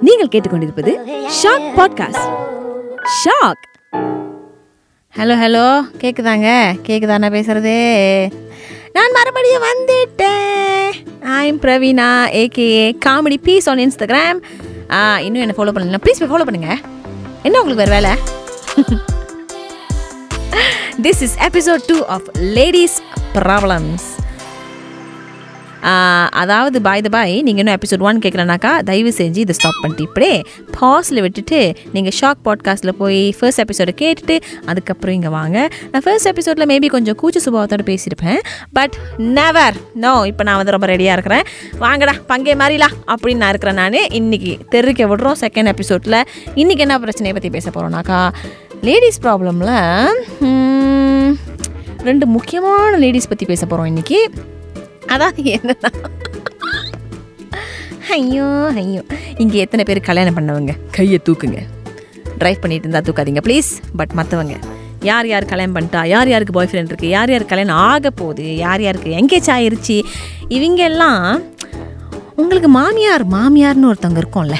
நீங்கள் கேட்டுக்கொண்டிருப்பது shock podcast shock hello hello கேட்குதாங்க கேட்குதா நான் பேசுகிறது நான் மறுபடியும் வந்துட்டேன். I'm Praveena AKA comedy piece on Instagram இன்னும் என்ன ஃபாலோ பண்ணல ப்ளீஸ் போய் ஃபாலோ பண்ணுங்கள் என்ன உங்களுக்கு வேறு வேலை? This is episode two of ladies problems அதாவது பாய் த பாய் நீங்கள் இன்னும் எபிசோட் ஒன் கேட்குறனாக்கா தயவு செஞ்சு இதை ஸ்டாப் பண்ணிட்டு இப்படியே பாஸில் விட்டுட்டு நீங்கள் ஷாக் பாட்காஸ்ட்டில் போய் ஃபர்ஸ்ட் எபிசோடை கேட்டுட்டு அதுக்கப்புறம் இங்கே வாங்க. நான் ஃபர்ஸ்ட் எபிசோடில் மேபி கொஞ்சம் கூச்ச சுபாவத்தோடு பேசியிருப்பேன் பட் நெவர் நோ இப்போ நான் வந்து ரொம்ப ரெடியாக இருக்கிறேன். வாங்கடா பங்கே மாறிலா அப்படின்னு நான் இருக்கிறேன் நான். இன்றைக்கி தெருக்க விடுறோம் செகண்ட் எபிசோடில் இன்றைக்கி என்ன பிரச்சனையை பற்றி பேச போகிறோம்னாக்கா லேடிஸ் ப்ராப்ளமில் ரெண்டு முக்கியமான லேடிஸ் பற்றி பேச போகிறோம் இன்றைக்கி அதாவது என்னன்னா ஐயோ ஐயோ. இங்கே எத்தனை பேர் கல்யாணம் பண்ணவங்க? கையை தூக்குங்க. ட்ரைவ் பண்ணிட்டு இருந்தால் தூக்காதீங்க ப்ளீஸ் பட் மற்றவங்க யார் யார் கல்யாணம் பண்ணிட்டா யார் யாருக்கு பாய் ஃப்ரெண்ட் இருக்குது யார் யார் கல்யாணம் ஆக போகுது யார் யாருக்கு எங்கேஜ் ஆயிருச்சு இவங்க எல்லாம் உங்களுக்கு மாமியார் மாமியார்னு ஒருத்தவங்க இருக்கோம்ல.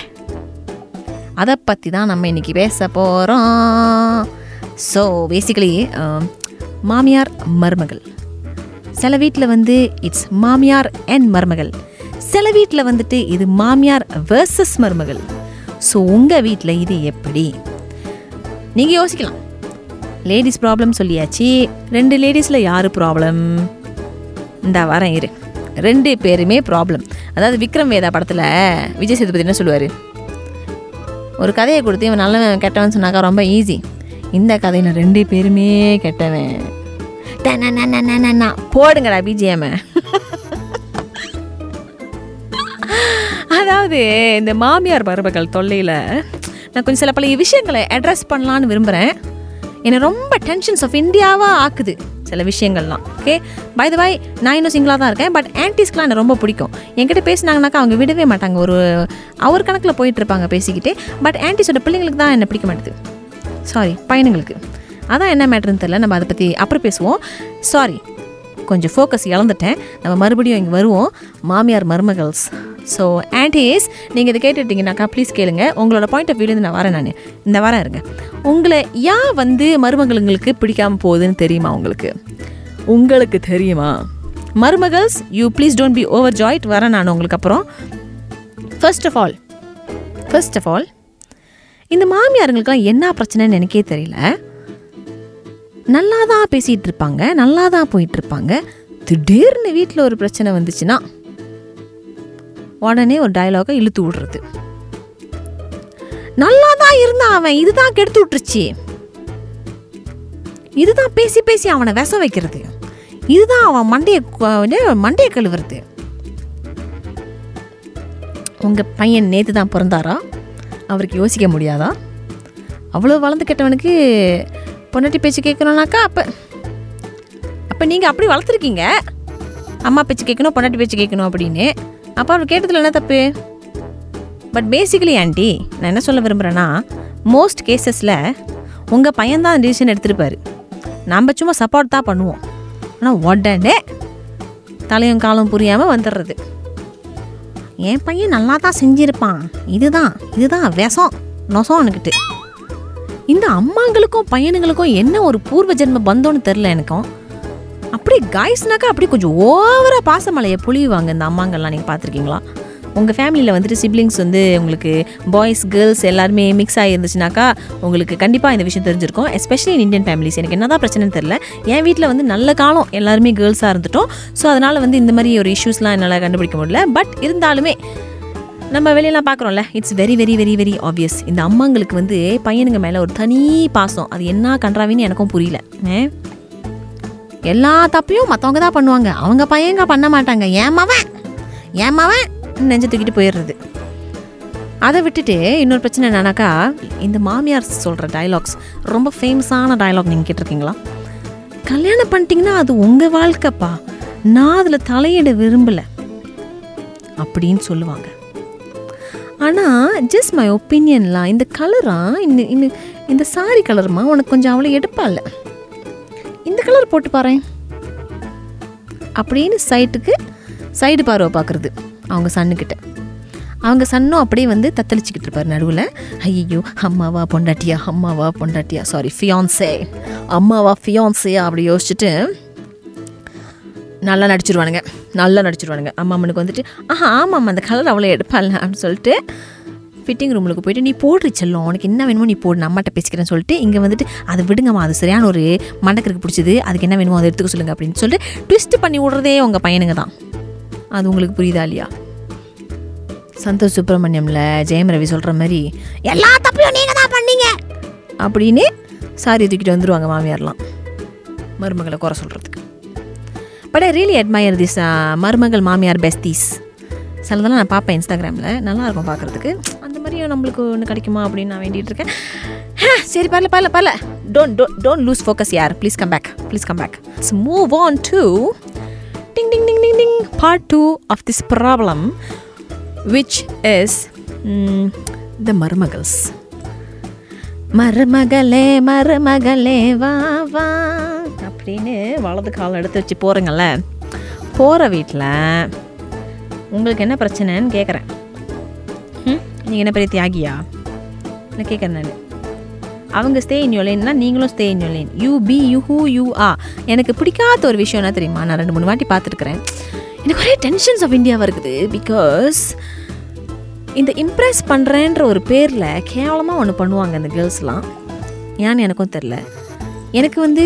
அதை பற்றி தான் நம்ம இன்றைக்கி பேச போகிறோம் ஸோ பேசிக்கலி மாமியார் மருமகள். சில வீட்டில் வந்து இட்ஸ் மாமியார் அண்ட் மருமகள். சில வீட்டில் வந்துட்டு இது மாமியார் வேர்சஸ் மருமகள். ஸோ உங்கள் வீட்டில் இது எப்படி? நீங்கள் யோசிக்கலாம். லேடிஸ் ப்ராப்ளம் சொல்லியாச்சு. ரெண்டு லேடிஸில் யார் ப்ராப்ளம் இந்த வரேன் இரு. ரெண்டு பேருமே ப்ராப்ளம் அதாவது விக்ரம் வேதா படத்தில் விஜய் சேதுபதி என்ன சொல்லுவார்? ஒரு கதையை கொடுத்து இவன் நல்லவன் கெட்டவன் சொன்னாக்கா ரொம்ப ஈஸி இந்த கதையில் ரெண்டு பேருமே கெட்டவன். போடுங்கடா பிஜிஎம் அதாவது இந்த மாமியார் மருமகள் தொல்லையில் நான் கொஞ்சம் சில பல விஷயங்களை அட்ரஸ் பண்ணலான்னு விரும்புகிறேன் என்னை ரொம்ப டென்ஷன்ஸ் ஆஃப் இந்தியாவாக ஆக்குது சில விஷயங்கள்லாம். ஓகே பை த பாய் நான் இன்னும் சிங்கிளாக தான் இருக்கேன் பட் ஆன்டிஸ்க்குலாம் எனக்கு ரொம்ப பிடிக்கும். என்கிட்ட பேசினாங்கனாக்கா அவங்க விடவே மாட்டாங்க. ஒரு அவர் கணக்கில் போயிட்டு இருப்பாங்க பேசிக்கிட்டே பட் ஆன்டிஸோட பிள்ளைங்களுக்கு தான் என்னை பிடிக்க மாட்டேது. சாரி பையனுங்களுக்கு. அதான் என்ன மேட்ருன்னு தெரில நம்ம அதை பற்றி அப்புறம் பேசுவோம். சாரி கொஞ்சம் ஃபோக்கஸ் இழந்துட்டேன். நம்ம மறுபடியும் இங்கே வருவோம். மாமியார் மருமகள்ஸ். ஸோ ஆன்டிஸ் நீங்கள் இதை கேட்டுட்டீங்கன்னாக்கா ப்ளீஸ் கேளுங்க. உங்களோட பாயிண்ட் ஆஃப் வியூலேருந்து நான் வரேன் நான். இந்த வரேன் இருங்க. உங்களை ஏன் வந்து மருமகளுங்களுக்கு பிடிக்காமல் போகுதுன்னு தெரியுமா உங்களுக்கு? உங்களுக்கு தெரியுமா? மருமகள்ஸ் you please don't be overjoyed வரேன் நான் உங்களுக்கு அப்புறம். First of all first of all இந்த மாமியாருங்களுக்கெல்லாம் என்ன பிரச்சனைன்னு எனக்கே தெரியல. நல்லா தான் பேசிகிட்டு இருப்பாங்க நல்லா தான் போயிட்டு இருப்பாங்க திடீர்னு வீட்டில் ஒரு பிரச்சனை வந்துச்சுன்னா உடனே ஒரு டைலாகை இழுத்து விடுறது. நல்லா தான் இருந்தான் அவன் இதுதான் கெடுத்து விட்டுருச்சு. இதுதான் பேசி பேசி அவனை விஷ வைக்கிறது. இதுதான் அவன் மண்டையை மண்டையை கழுவுறது. உங்கள் பையன் நேற்று தான் பிறந்தாரா? அவருக்கு யோசிக்க முடியாதா? அவ்வளோ வளர்ந்து கெட்டவனுக்கு பொண்டாட்டி பேச்சு கேட்கணுன்னாக்கா அப்போ அப்போ நீங்கள் அப்படி வளர்த்துருக்கீங்க. அம்மா பேச்சு கேட்கணும் பொண்டாட்டி பேச்சு கேட்கணும் அப்படின்னு. அப்போ அவர் கேட்டதில் என்ன தப்பு? பட் பேசிக்கலி ஆண்டி நான் என்ன சொல்ல விரும்புகிறேன்னா மோஸ்ட் கேசஸில் உங்கள் பையன்தான் டிசிஷன் எடுத்துருப்பார். நம்ம சும்மா சப்போர்ட் தான் பண்ணுவோம். ஆனால் உடனே தலையும் காலம் புரியாமல் வந்துடுறது. என் பையன் நல்லா தான் செஞ்சுருப்பான். இதுதான் இதுதான் விஷம் நொசம்னுக்கிட்டு இந்த அம்மாங்களுக்கும் பையனுங்களுக்கும் என்ன ஒரு பூர்வ ஜென்ம பந்தோன்னு தெரில எனக்கும் அப்படி காய்ஸ்னாக்கா அப்படி கொஞ்சம் ஓவராக பாசமலையை புழியுவாங்க இந்த அம்மாங்கள்லாம். நீங்கள் பார்த்துருக்கீங்களா? உங்கள் ஃபேமிலியில் வந்துட்டு சிப்ளிங்ஸ் வந்து உங்களுக்கு பாய்ஸ் கேர்ள்ஸ் எல்லாருமே மிக்ஸ் ஆகிருந்துச்சுனாக்கா உங்களுக்கு கண்டிப்பாக இந்த விஷயம் தெரிஞ்சிருக்கும். எஸ்பெஷலி இன் இந்தியன் ஃபேமிலிஸ் எனக்கு என்ன தான் பிரச்சனைன்னு தெரில என் வீட்டில் வந்து நல்ல காலம் எல்லாருமே கேர்ள்ஸாக இருந்துட்டோம். ஸோ அதனால் வந்து இந்த மாதிரி ஒரு இஷ்யூஸ்லாம் என்னால் கண்டுபிடிக்க முடியல. பட் இருந்தாலுமே நம்ம வெளியெல்லாம் பார்க்குறோம்ல it's very very very very obvious இந்த அம்மாங்களுக்கு வந்து பையனுங்க மேலே ஒரு தனி பாசம். அது என்ன கன்றாவின்னு எனக்கும் புரியல. ஏ? எல்லா தப்பையும் மற்றவங்க தான் பண்ணுவாங்க. அவங்க பையங்க பண்ண மாட்டாங்க. ஏமாவன் ஏமாவன் நெஞ்சு தூக்கிட்டு போயிடுறது. அதை விட்டுட்டு இன்னொரு பிரச்சனை என்னன்னாக்கா இந்த மாமியார் சொல்கிற டயலாக்ஸ் ரொம்ப ஃபேமஸான டயலாக் நீங்கள் கேட்டிருக்கீங்களா? கல்யாணம் பண்ணிட்டீங்கன்னா அது உங்கள் வாழ்க்கைப்பா. நான் அதில் தலையிட விரும்பலை. அப்படின்னு சொல்லுவாங்க. ஆனால் ஜஸ்ட் மை ஒப்பீனியன்லாம் இந்த கலராக இந்த இந்த இந்த சாரி கலருமா உனக்கு கொஞ்சம் அவ்வளோ எடுப்பா இல்லை? இந்த கலர் போட்டு பாரு அப்படின்னு சைட்டுக்கு சைடு பார்வை பார்க்குறது அவங்க சன்னுக்கிட்ட அவங்க சன்னும் அப்படியே வந்து தத்தளிச்சுக்கிட்டு இருப்பார் நடுவில். ஐயோ அம்மாவா பொண்டாட்டியா அம்மாவா பொண்டாட்டியா சாரி ஃபியான்சே அம்மாவா ஃபியான்சே அப்படி யோசிச்சுட்டு நல்லா நடிச்சிருவானுங்க. நல்லா நடிச்சிருவானுங்க. அம்மா அம்மனுக்கு வந்துட்டு ஆஹா ஆமாம் அந்த கலர் அவ்வளோ எடுப்பாள் அப்படின்னு சொல்லிட்டு ஃபிட்டிங் ரூமுக்கு போயிட்டு நீ போடுற செல்லம் உனக்கு என்ன வேணுமோ நீ போடு அம்மாட்ட பேசிக்கிறேன்னு சொல்லிட்டு இங்கே வந்துட்டு அதை விடுங்கம்மா அது சரியான ஒரு மண்டக்கருக்கு பிடிச்சது அதுக்கு என்ன வேணுமோ அதை எடுத்துக்க சொல்லுங்கள் அப்படின்னு சொல்லிட்டு ட்விஸ்ட் பண்ணி விடுறதே உங்கள் பையனுங்க தான். அது உங்களுக்கு புரியுதா இல்லையா? சந்தோஷ் சுப்பிரமணியமில் ஜெயம் ரவி சொல்கிற மாதிரி எல்லா தப்பையும் நீங்கள் தான் பண்ணீங்க அப்படின்னு சாரி தூக்கிட்டு வந்துடுவாங்க மாமியார்லாம். மருமகளை குறை சொல்கிறதுக்கு but I really admire this மருமகள் மாமியார் பெஸ்தீஸ் சிலதெல்லாம் நான் பார்ப்பேன் இன்ஸ்டாகிராமில் நல்லாயிருக்கும் பார்க்குறதுக்கு. அந்த மாதிரியும் நம்மளுக்கு ஒன்று கிடைக்குமா அப்படின்னு நான் வேண்டிகிட்டு இருக்கேன். ஹே, சரி பரல பரல பரல டோன்ட் டோன்ட் லூஸ் ஃபோக்கஸ் யார்? Please come back please come back move on to ding ding ding ding ding part two of this problem which is the மருமகள்ஸ். மருமகளே மருமகளே வா வா. அப்படின்னு வலது கால் எடுத்து வச்சு போகிறேங்கல்ல போகிற வீட்டில் உங்களுக்கு என்ன பிரச்சனைன்னு கேட்குறேன் ம் நீங்கள் என்ன பெரிய தியாகியா? நான் கேட்குறேன் நான்? அவங்க ஸ்டே இன் யோலேன்னா நீங்களும் stay in your lane you be you who you are எனக்கு பிடிக்காத ஒரு விஷயம் என்ன தெரியுமா? நான் ரெண்டு மூணு வாட்டி பார்த்துருக்குறேன். எனக்கு ஒரே டென்ஷன்ஸ் ஆஃப் இந்தியாவாக இருக்குது. பிகாஸ் இந்த இம்ப்ரெஸ் பண்ணுறேன்ற ஒரு பேரில் கேவலமாக ஒன்று பண்ணுவாங்க இந்த கேர்ள்ஸ்லாம் ஏன்னு எனக்கும் தெரில எனக்கு வந்து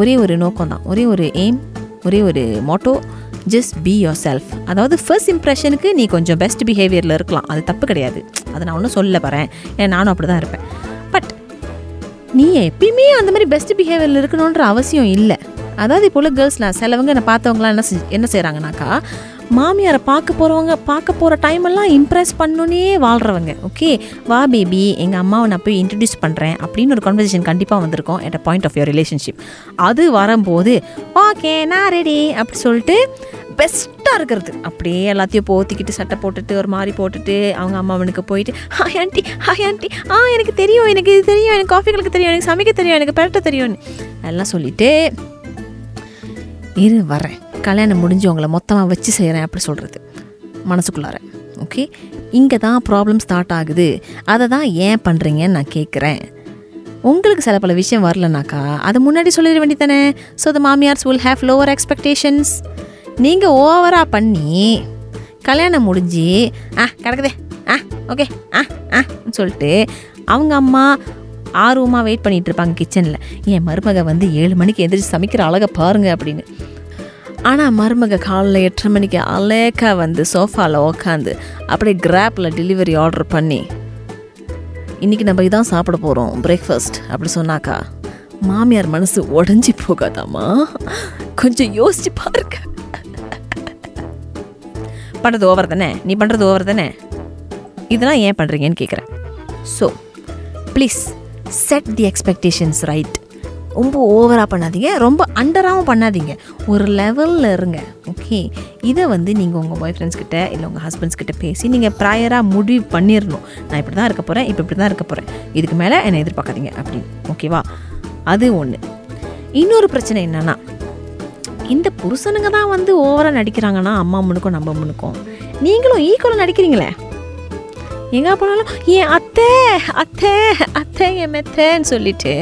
ஒரே ஒரு நோக்கம் தான் ஒரே ஒரு எய்ம் ஒரே ஒரு motto just be yourself அதாவது ஃபர்ஸ்ட் இம்ப்ரெஷனுக்கு நீ கொஞ்சம் பெஸ்ட் பிஹேவியரில் இருக்கலாம். அது தப்பு கிடையாது. அதை நான் ஒன்றும் சொல்ல போகிறேன் ஏன்னா நானும் அப்படி தான் இருப்பேன். பட் நீ எப்பயுமே அந்த மாதிரி பெஸ்ட் பிஹேவியரில் இருக்கணுன்ற அவசியம் இல்லை. அதாவது இப்போ உள்ள கேர்ள்ஸ்லாம் சிலவங்க என்னை பார்த்தவங்களாம் என்ன செஞ்சு என்ன செய்கிறாங்கனாக்கா மாமியாரை பார்க்க போகிறவங்க பார்க்க போகிற டைம் எல்லாம் இம்ப்ரெஸ் பண்ணணுன்னே வாழ்கிறவங்க ஓகே வா பேபி எங்கள் அம்மாவை நான் போய் இன்ட்ரடியூஸ் பண்ணுறேன் அப்படின்னு ஒரு கான்வர்சேஷன் கண்டிப்பாக வந்திருக்கும் at a point of your relationship அது வரும்போது ஓகே நான் ரெடி அப்படி சொல்லிட்டு பெஸ்ட்டாக இருக்கிறது. அப்படியே எல்லாத்தையும் போத்திக்கிட்டு சட்டை போட்டுட்டு ஒரு மாதிரி போட்டுட்டு அவங்க அம்மாவனுக்கு போயிட்டு ஹாய் ஆண்டி ஹாய் ஆண்டி ஆ எனக்கு தெரியும். எனக்கு இது தெரியும். எனக்கு காஃபி கலக்க தெரியும். எனக்கு சமைக்க தெரியும். எனக்கு பெரட்ட தெரியும்னு. எல்லாம் சொல்லிவிட்டு இரு வரேன். கல்யாணம் முடிஞ்சவங்களை மொத்தமாக வச்சு செய்கிறேன் அப்படி சொல்கிறது மனசுக்குள்ளார. ஓகே இங்கே தான் ப்ராப்ளம் ஸ்டார்ட் ஆகுது. அதை தான் ஏன் பண்ணுறீங்கன்னு நான் கேட்குறேன் உங்களுக்கு சில பல விஷயம் வரலனாக்கா அதை முன்னாடி சொல்லிட வேண்டியதானே ஸோ த மாமியார்ஸ் வில் ஹேவ் லோவர் எக்ஸ்பெக்டேஷன்ஸ் நீங்கள் ஓவராக பண்ணி கல்யாணம் முடிஞ்சு ஆ கிடக்குதே. ஆ ஓகே ஆ ஆ சொல்லிட்டு அவங்க அம்மா ஆர்வமாக வெயிட் பண்ணிகிட்ருப்பாங்க இருப்பாங்க கிச்சனில் என் மருமக வந்து ஏழு மணிக்கு எந்திரிச்சு சமைக்கிற அழகை பாருங்கள் அப்படின்னு. ஆனால் மருமக காலைல எட்டரை மணிக்கு அலேக்கா வந்து சோஃபாவில் உக்காந்து அப்படியே கிராப்பில் டெலிவரி ஆர்டர் பண்ணி இன்றைக்கி நம்ம இதான் சாப்பிட போகிறோம் பிரேக்ஃபாஸ்ட் அப்படி சொன்னாக்கா மாமியார் மனசு உடஞ்சி போகாதாம்மா. கொஞ்சம் யோசிச்சு பாருங்க. பண்ணுறது ஓவர் தானே? நீ பண்ணுறது ஓவர் தானே? இதெல்லாம் ஏன் பண்ணுறீங்கன்னு கேட்குறேன் so please set the expectations right ரொம்ப ஓவராக பண்ணாதீங்க. ரொம்ப அண்டராகவும் பண்ணாதீங்க. ஒரு லெவலில் இருங்க. ஓகே இதை வந்து நீங்கள் உங்கள் பாய் ஃப்ரெண்ட்ஸ் கிட்ட இல்லை உங்கள் ஹஸ்பண்ட்ஸ் கிட்ட பேசி நீங்கள் ப்ராயராக முடிவு பண்ணிடணும் நான் இப்படி தான் இருக்க போகிறேன் இப்போ இப்படி தான் இருக்க போகிறேன் இதுக்கு மேலே என்னை எதிர்பார்க்காதீங்க. அப்படின்னு ஓகேவா அது ஒன்று இன்னொரு பிரச்சனை என்னென்னா இந்த புருஷனுங்க தான் வந்து ஓவராக நடிக்கிறாங்கன்னா அம்மா முனுக்கும் நம்ம முனுக்கும் நீங்களும் ஈக்குவலாக நடிக்கிறீங்களே? எங்கே போனாலும் என் அத்தை அத்தை அத்தை என் மெத்தேன்னு சொல்லிட்டு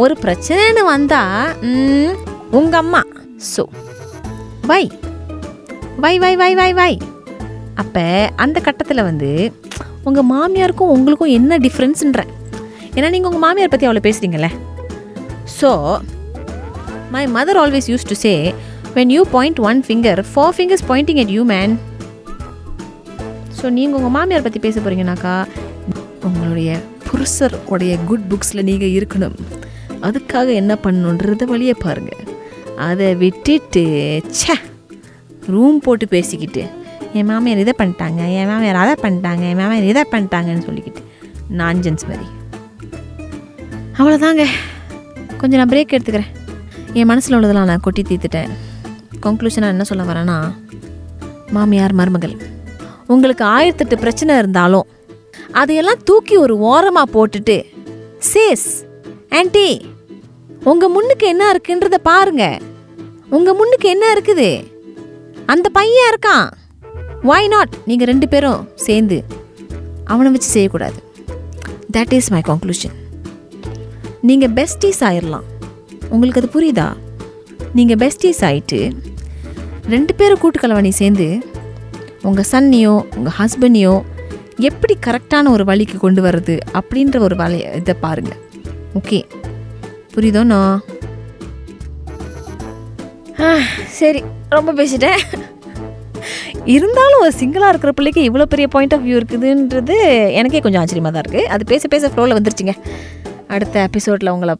ஒரு பிரச்சனைன்னு வந்தா உங்கள் உங்க அம்மா ஸோ வை வை வை வை வை வை. அப்போ அந்த கட்டத்தில் வந்து உங்கள் மாமியாருக்கும் உங்களுக்கும் என்ன டிஃப்ரென்ஸுன்ற ஏன்னா நீங்கள் உங்கள் மாமியார் பற்றி அவ்வளோ பேசுகிறீங்களே so my mother always use to say when you point one finger four fingers pointing at you man so நீங்கள் உங்கள் மாமியார் பற்றி பேச போகிறீங்கனாக்கா உங்களுடைய புருஷர் உடைய குட் புக்ஸில் நீங்கள் இருக்கணும். அதுக்காக என்ன பண்ணணுன்றத வழியை பாருங்கள் அதை விட்டுட்டு ச்சே ரூம் போட்டு பேசிக்கிட்டு என் மாமியார் இதை பண்ணிட்டாங்க என் மாமியார் அதை பண்ணிட்டாங்க என் மாமியார் இதை பண்ணிட்டாங்கன்னு சொல்லிக்கிட்டு நான்ஜென்ஸ் மாதிரி. அவ்வளோதாங்க கொஞ்சம் நான் பிரேக் எடுத்துக்கிறேன். என் மனசில் உள்ளதெல்லாம் நான் கொட்டி தீர்த்துட்டேன். கன்க்ளூஷனாக என்ன சொல்ல வரேன்னா மாமியார் மருமகள் உங்களுக்கு ஆயிரத்தெட்டு பிரச்சனை இருந்தாலும் அதையெல்லாம் தூக்கி ஒரு ஓரமாக போட்டுட்டு சேஸ் ஆன்டி உங்கள் முன்னுக்கு என்ன இருக்குன்றத பாருங்க. உங்கள் முன்னுக்கு என்ன இருக்குது? அந்த பையன் இருக்கான். வாய் நாட் நீங்கள் ரெண்டு பேரும் சேர்ந்து அவனை வச்சு செய்யக்கூடாது. தட் இஸ் மை கன்க்ளூஷன் நீங்கள் பெஸ்டீஸ் ஆயிடலாம் உங்களுக்கு அது புரியுதா? நீங்கள் பெஸ்டீஸ் ஆயிட்டு ரெண்டு பேரும் கூட்டுக்கலவாணி சேர்ந்து உங்கள் சன்னையோ உங்கள் ஹஸ்பண்டையோ எப்படி கரெக்டான ஒரு வழிக்கு கொண்டு வர்றது அப்படின்ற ஒரு வலை இதை பாருங்கள் ஓகே. புரியுதோண்ணா சரி ரொம்ப பேசிட்டேன். இருந்தாலும் ஒரு சிங்கிளாக இருக்கிற பிள்ளைக்கு இவ்வளோ பெரிய பாயிண்ட் ஆஃப் வியூ இருக்குதுன்றது எனக்கே கொஞ்சம் ஆச்சரியமாக தான் இருக்குது அது பேச பேச ஃப்ளோவில் வந்துருச்சுங்க. அடுத்த எபிசோடில் உங்களை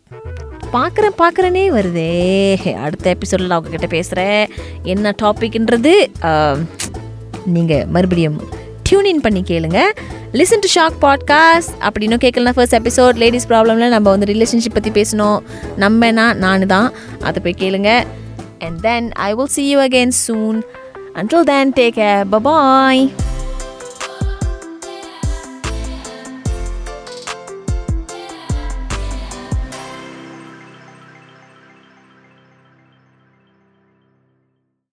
பார்க்குறேன் பார்க்குறேனே வருதே. அடுத்த எபிசோடில் நான் உங்ககிட்ட பேசுகிறேன் என்ன டாபிக்ன்றது நீங்கள் மறுபடியும் டியூன் இன் பண்ணி கேளுங்க. லிசன் டு ஷாக் பாட்காஸ்ட் அப்படி இன்னும் கேட்கலனா ஃபர்ஸ்ட் எபிசோட் லேடிஸ் ப்ராப்ளமில் நம்ம வந்து ரிலேஷன்ஷிப் பற்றி பேசணும். நம்மனா நான் தான் அதை போய் கேளுங்க. And then I will see you again soon until then take care. Bye